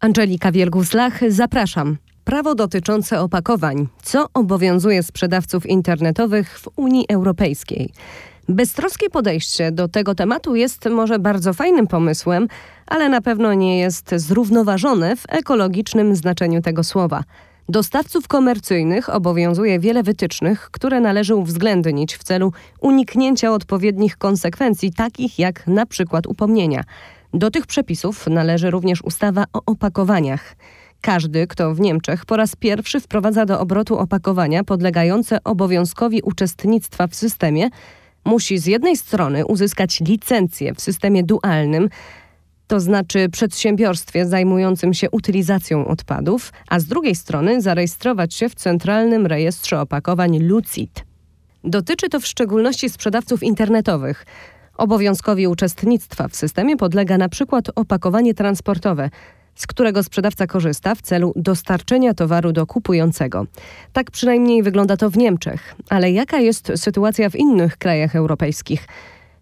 Angelika Wielgus-Lach, zapraszam. Prawo dotyczące opakowań. Co obowiązuje sprzedawców internetowych w Unii Europejskiej? Beztroskie podejście do tego tematu jest może bardzo fajnym pomysłem, ale na pewno nie jest zrównoważone w ekologicznym znaczeniu tego słowa. Dostawców komercyjnych obowiązuje wiele wytycznych, które należy uwzględnić w celu uniknięcia odpowiednich konsekwencji, takich jak na przykład upomnienia. Do tych przepisów należy również ustawa o opakowaniach. Każdy, kto w Niemczech po raz pierwszy wprowadza do obrotu opakowania podlegające obowiązkowi uczestnictwa w systemie, musi z jednej strony uzyskać licencję w systemie dualnym, to znaczy przedsiębiorstwie zajmującym się utylizacją odpadów, a z drugiej strony zarejestrować się w Centralnym Rejestrze Opakowań LUCIT. Dotyczy to w szczególności sprzedawców internetowych. Obowiązkowi uczestnictwa w systemie podlega na przykład opakowanie transportowe, z którego sprzedawca korzysta w celu dostarczenia towaru do kupującego. Tak przynajmniej wygląda to w Niemczech. Ale jaka jest sytuacja w innych krajach europejskich?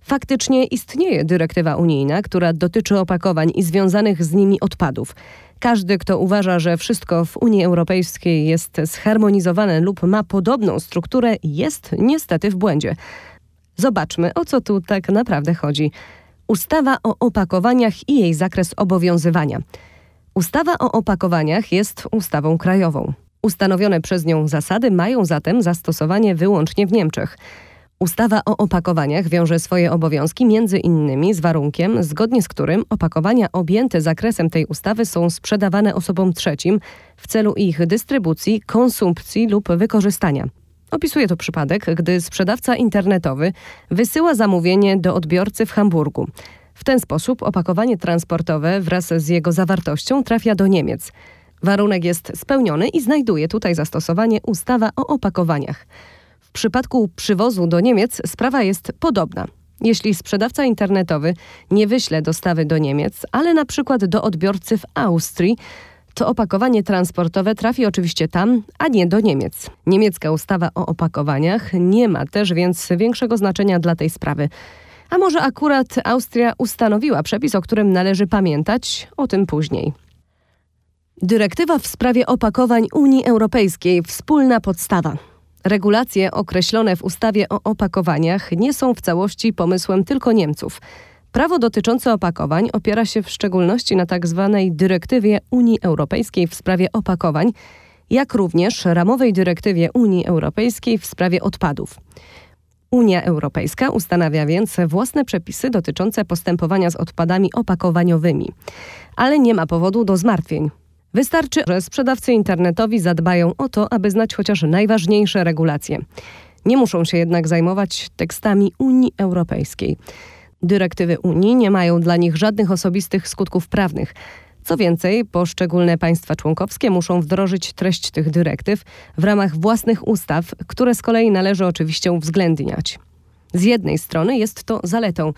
Faktycznie istnieje dyrektywa unijna, która dotyczy opakowań i związanych z nimi odpadów. Każdy, kto uważa, że wszystko w Unii Europejskiej jest zharmonizowane lub ma podobną strukturę, jest niestety w błędzie. Zobaczmy, o co tu tak naprawdę chodzi. Ustawa o opakowaniach i jej zakres obowiązywania. Ustawa o opakowaniach jest ustawą krajową. Ustanowione przez nią zasady mają zatem zastosowanie wyłącznie w Niemczech. Ustawa o opakowaniach wiąże swoje obowiązki między innymi z warunkiem, zgodnie z którym opakowania objęte zakresem tej ustawy są sprzedawane osobom trzecim w celu ich dystrybucji, konsumpcji lub wykorzystania. Opisuje to przypadek, gdy sprzedawca internetowy wysyła zamówienie do odbiorcy w Hamburgu. W ten sposób opakowanie transportowe wraz z jego zawartością trafia do Niemiec. Warunek jest spełniony i znajduje tutaj zastosowanie ustawa o opakowaniach. W przypadku przywozu do Niemiec sprawa jest podobna. Jeśli sprzedawca internetowy nie wyśle dostawy do Niemiec, ale na przykład do odbiorcy w Austrii, to opakowanie transportowe trafi oczywiście tam, a nie do Niemiec. Niemiecka ustawa o opakowaniach nie ma też więc większego znaczenia dla tej sprawy. A może akurat Austria ustanowiła przepis, o którym należy pamiętać, o tym później. Dyrektywa w sprawie opakowań Unii Europejskiej wspólna podstawa. Regulacje określone w ustawie o opakowaniach nie są w całości pomysłem tylko Niemców. Prawo dotyczące opakowań opiera się w szczególności na. Tak dyrektywie Unii Europejskiej w sprawie opakowań, jak również ramowej dyrektywie Unii Europejskiej w sprawie odpadów. Unia Europejska ustanawia więc własne przepisy dotyczące postępowania z odpadami opakowaniowymi, ale nie ma powodu do zmartwień. Wystarczy, że sprzedawcy internetowi zadbają o to, aby znać chociaż najważniejsze regulacje. Nie muszą się jednak zajmować tekstami Unii Europejskiej. Dyrektywy Unii nie mają dla nich żadnych osobistych skutków prawnych. Co więcej, poszczególne państwa członkowskie muszą wdrożyć treść tych dyrektyw w ramach własnych ustaw, które z kolei należy oczywiście uwzględniać. Z jednej strony jest to zaletą,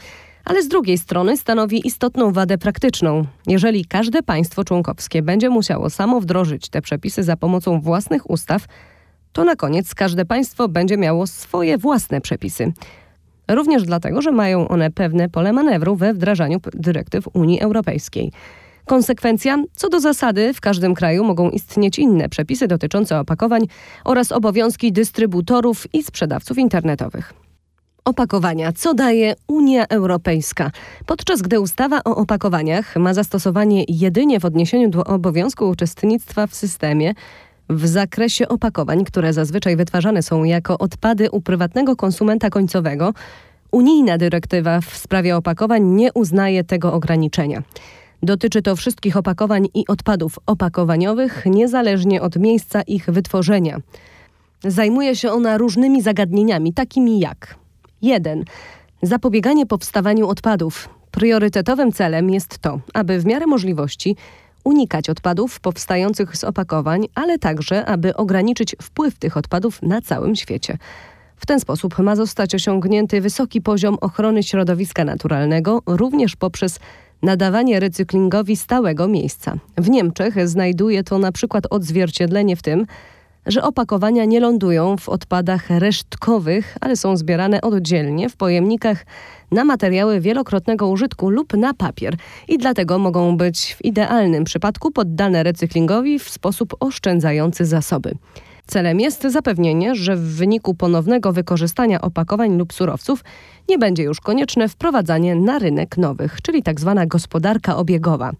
ale z drugiej strony stanowi istotną wadę praktyczną. Jeżeli każde państwo członkowskie będzie musiało samo wdrożyć te przepisy za pomocą własnych ustaw, to na koniec każde państwo będzie miało swoje własne przepisy. Również dlatego, że mają one pewne pole manewru we wdrażaniu dyrektyw Unii Europejskiej. Konsekwencja? Co do zasady, w każdym kraju mogą istnieć inne przepisy dotyczące opakowań oraz obowiązki dystrybutorów i sprzedawców internetowych. Opakowania. Co daje Unia Europejska? Podczas gdy ustawa o opakowaniach ma zastosowanie jedynie w odniesieniu do obowiązku uczestnictwa w systemie, w zakresie opakowań, które zazwyczaj wytwarzane są jako odpady u prywatnego konsumenta końcowego, unijna dyrektywa w sprawie opakowań nie uznaje tego ograniczenia. Dotyczy to wszystkich opakowań i odpadów opakowaniowych, niezależnie od miejsca ich wytworzenia. Zajmuje się ona różnymi zagadnieniami, takimi jak 1. Zapobieganie powstawaniu odpadów. Priorytetowym celem jest to, aby w miarę możliwości unikać odpadów powstających z opakowań, ale także, aby ograniczyć wpływ tych odpadów na całym świecie. W ten sposób ma zostać osiągnięty wysoki poziom ochrony środowiska naturalnego, również poprzez nadawanie recyklingowi stałego miejsca. W Niemczech znajduje to na przykład odzwierciedlenie w tym, że opakowania nie lądują w odpadach resztkowych, ale są zbierane oddzielnie w pojemnikach na materiały wielokrotnego użytku lub na papier i dlatego mogą być w idealnym przypadku poddane recyklingowi w sposób oszczędzający zasoby. Celem jest zapewnienie, że w wyniku ponownego wykorzystania opakowań lub surowców nie będzie już konieczne wprowadzanie na rynek nowych, czyli tzw. Tak gospodarka obiegowa.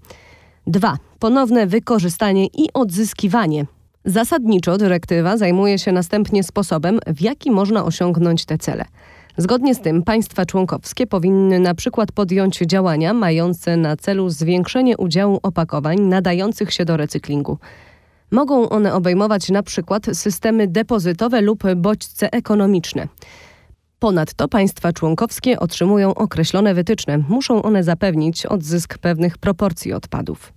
2. Ponowne wykorzystanie i odzyskiwanie. Zasadniczo dyrektywa zajmuje się następnie sposobem, w jaki można osiągnąć te cele. Zgodnie z tym państwa członkowskie powinny na przykład podjąć działania mające na celu zwiększenie udziału opakowań nadających się do recyklingu. Mogą one obejmować na przykład systemy depozytowe lub bodźce ekonomiczne. Ponadto państwa członkowskie otrzymują określone wytyczne. Muszą one zapewnić odzysk pewnych proporcji odpadów.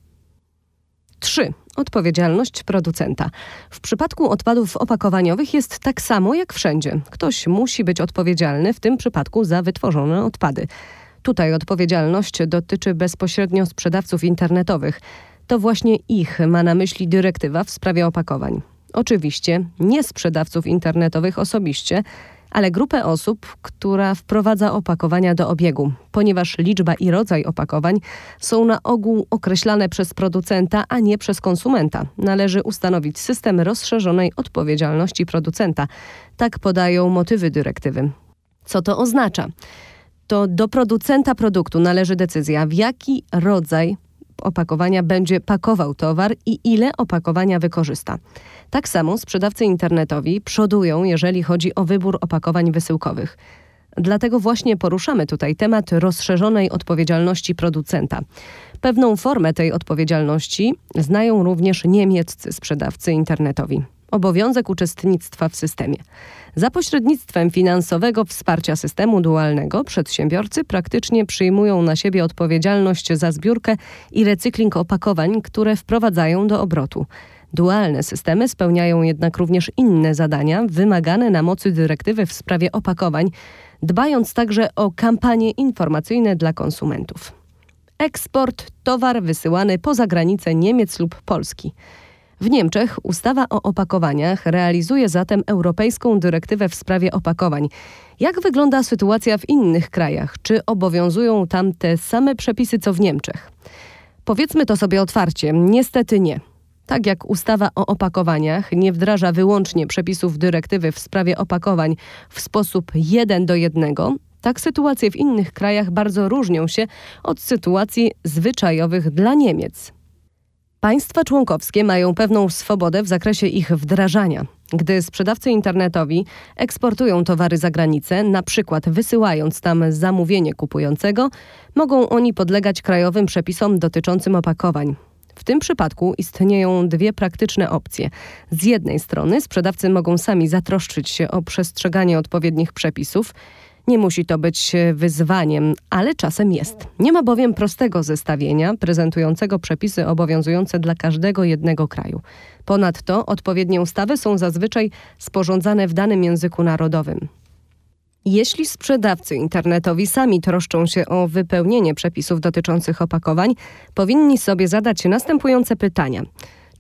3. Odpowiedzialność producenta. W przypadku odpadów opakowaniowych jest tak samo jak wszędzie. Ktoś musi być odpowiedzialny w tym przypadku za wytworzone odpady. Tutaj odpowiedzialność dotyczy bezpośrednio sprzedawców internetowych. To właśnie ich ma na myśli dyrektywa w sprawie opakowań. Oczywiście nie sprzedawców internetowych osobiście, ale grupę osób, która wprowadza opakowania do obiegu, ponieważ liczba i rodzaj opakowań są na ogół określane przez producenta, a nie przez konsumenta. Należy ustanowić system rozszerzonej odpowiedzialności producenta. Tak podają motywy dyrektywy. Co to oznacza? To do producenta produktu należy decyzja, w jaki rodzaj opakowania będzie pakował towar i ile opakowania wykorzysta. Tak samo sprzedawcy internetowi przodują, jeżeli chodzi o wybór opakowań wysyłkowych. Dlatego właśnie poruszamy tutaj temat rozszerzonej odpowiedzialności producenta. Pewną formę tej odpowiedzialności znają również niemieccy sprzedawcy internetowi obowiązek uczestnictwa w systemie. Za pośrednictwem finansowego wsparcia systemu dualnego przedsiębiorcy praktycznie przyjmują na siebie odpowiedzialność za zbiórkę i recykling opakowań, które wprowadzają do obrotu. Dualne systemy spełniają jednak również inne zadania wymagane na mocy dyrektywy w sprawie opakowań, dbając także o kampanie informacyjne dla konsumentów. Eksport towar wysyłany poza granice Niemiec lub Polski. W Niemczech ustawa o opakowaniach realizuje zatem europejską dyrektywę w sprawie opakowań. Jak wygląda sytuacja w innych krajach? Czy obowiązują tam te same przepisy co w Niemczech? Powiedzmy to sobie otwarcie, niestety nie. Tak jak ustawa o opakowaniach nie wdraża wyłącznie przepisów dyrektywy w sprawie opakowań w sposób jeden do jednego, tak sytuacje w innych krajach bardzo różnią się od sytuacji zwyczajowych dla Niemiec. Państwa członkowskie mają pewną swobodę w zakresie ich wdrażania. Gdy sprzedawcy internetowi eksportują towary za granicę, na przykład wysyłając tam zamówienie kupującego, mogą oni podlegać krajowym przepisom dotyczącym opakowań. W tym przypadku istnieją dwie praktyczne opcje. Z jednej strony sprzedawcy mogą sami zatroszczyć się o przestrzeganie odpowiednich przepisów, nie musi to być e, wyzwaniem, ale czasem jest. Nie ma bowiem prostego zestawienia prezentującego przepisy obowiązujące dla każdego jednego kraju. Ponadto odpowiednie ustawy są zazwyczaj sporządzane w danym języku narodowym. Jeśli sprzedawcy internetowi sami troszczą się o wypełnienie przepisów dotyczących opakowań, powinni sobie zadać następujące pytania.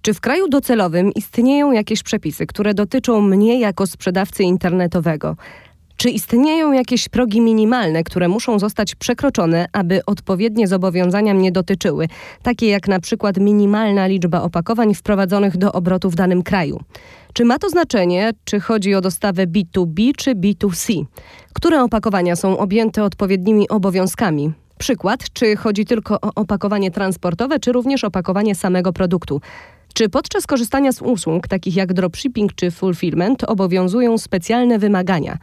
Czy w kraju docelowym istnieją jakieś przepisy, które dotyczą mnie jako sprzedawcy internetowego? Czy istnieją jakieś progi minimalne, które muszą zostać przekroczone, aby odpowiednie zobowiązania mnie dotyczyły, takie jak na przykład minimalna liczba opakowań wprowadzonych do obrotu w danym kraju? Czy ma to znaczenie, czy chodzi o dostawę B2B czy B2C? Które opakowania są objęte odpowiednimi obowiązkami? Przykład, czy chodzi tylko o opakowanie transportowe, czy również opakowanie samego produktu? Czy podczas korzystania z usług takich jak dropshipping czy fulfillment obowiązują specjalne wymagania?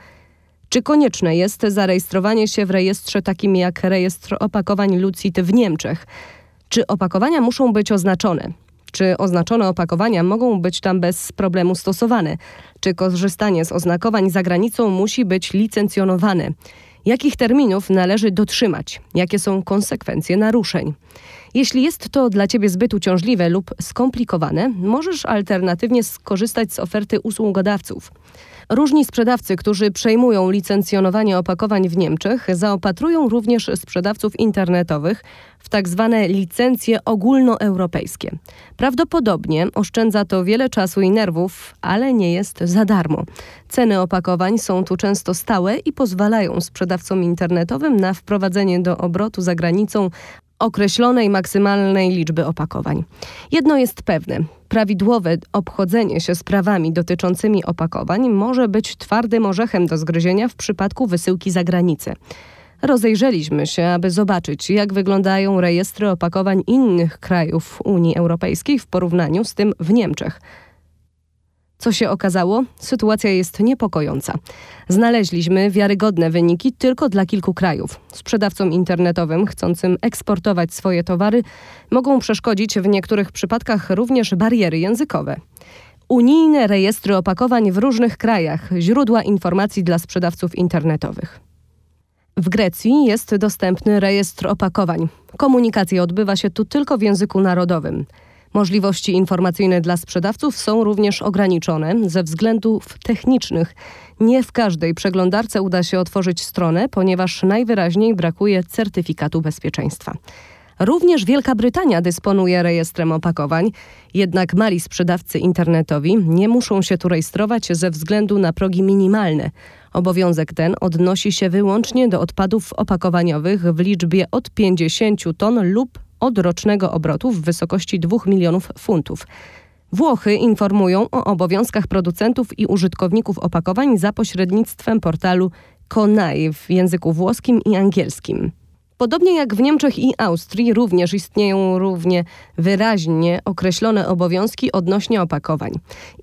Czy konieczne jest zarejestrowanie się w rejestrze takim jak rejestr opakowań Lucid w Niemczech? Czy opakowania muszą być oznaczone? Czy oznaczone opakowania mogą być tam bez problemu stosowane? Czy korzystanie z oznakowań za granicą musi być licencjonowane? Jakich terminów należy dotrzymać? Jakie są konsekwencje naruszeń? Jeśli jest to dla Ciebie zbyt uciążliwe lub skomplikowane, możesz alternatywnie skorzystać z oferty usługodawców. Różni sprzedawcy, którzy przejmują licencjonowanie opakowań w Niemczech, zaopatrują również sprzedawców internetowych w tak zwane licencje ogólnoeuropejskie. Prawdopodobnie oszczędza to wiele czasu i nerwów, ale nie jest za darmo. Ceny opakowań są tu często stałe i pozwalają sprzedawcom internetowym na wprowadzenie do obrotu za granicą określonej maksymalnej liczby opakowań. Jedno jest pewne: prawidłowe obchodzenie się sprawami dotyczącymi opakowań może być twardym orzechem do zgryzienia w przypadku wysyłki za granicę. Rozejrzeliśmy się, aby zobaczyć, jak wyglądają rejestry opakowań innych krajów Unii Europejskiej w porównaniu z tym w Niemczech. Co się okazało? Sytuacja jest niepokojąca. Znaleźliśmy wiarygodne wyniki tylko dla kilku krajów. Sprzedawcom internetowym chcącym eksportować swoje towary mogą przeszkodzić w niektórych przypadkach również bariery językowe. Unijne rejestry opakowań w różnych krajach źródła informacji dla sprzedawców internetowych. W Grecji jest dostępny rejestr opakowań. Komunikacja odbywa się tu tylko w języku narodowym. Możliwości informacyjne dla sprzedawców są również ograniczone ze względów technicznych. Nie w każdej przeglądarce uda się otworzyć stronę, ponieważ najwyraźniej brakuje certyfikatu bezpieczeństwa. Również Wielka Brytania dysponuje rejestrem opakowań, jednak mali sprzedawcy internetowi nie muszą się tu rejestrować ze względu na progi minimalne. Obowiązek ten odnosi się wyłącznie do odpadów opakowaniowych w liczbie od 50 ton lub od rocznego obrotu w wysokości 2 milionów funtów. Włochy informują o obowiązkach producentów i użytkowników opakowań za pośrednictwem portalu Konai w języku włoskim i angielskim. Podobnie jak w Niemczech i Austrii również istnieją równie wyraźnie określone obowiązki odnośnie opakowań.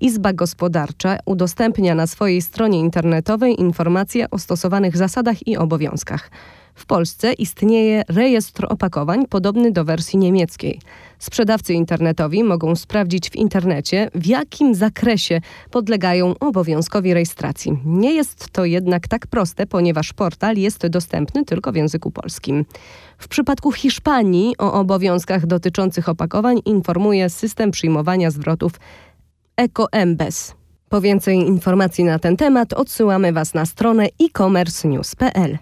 Izba Gospodarcza udostępnia na swojej stronie internetowej informacje o stosowanych zasadach i obowiązkach. W Polsce istnieje rejestr opakowań podobny do wersji niemieckiej. Sprzedawcy internetowi mogą sprawdzić w internecie, w jakim zakresie podlegają obowiązkowi rejestracji. Nie jest to jednak tak proste, ponieważ portal jest dostępny tylko w języku polskim. W przypadku Hiszpanii o obowiązkach dotyczących opakowań informuje system przyjmowania zwrotów EcoEmbes. Po więcej informacji na ten temat odsyłamy Was na stronę e-commerce news.pl.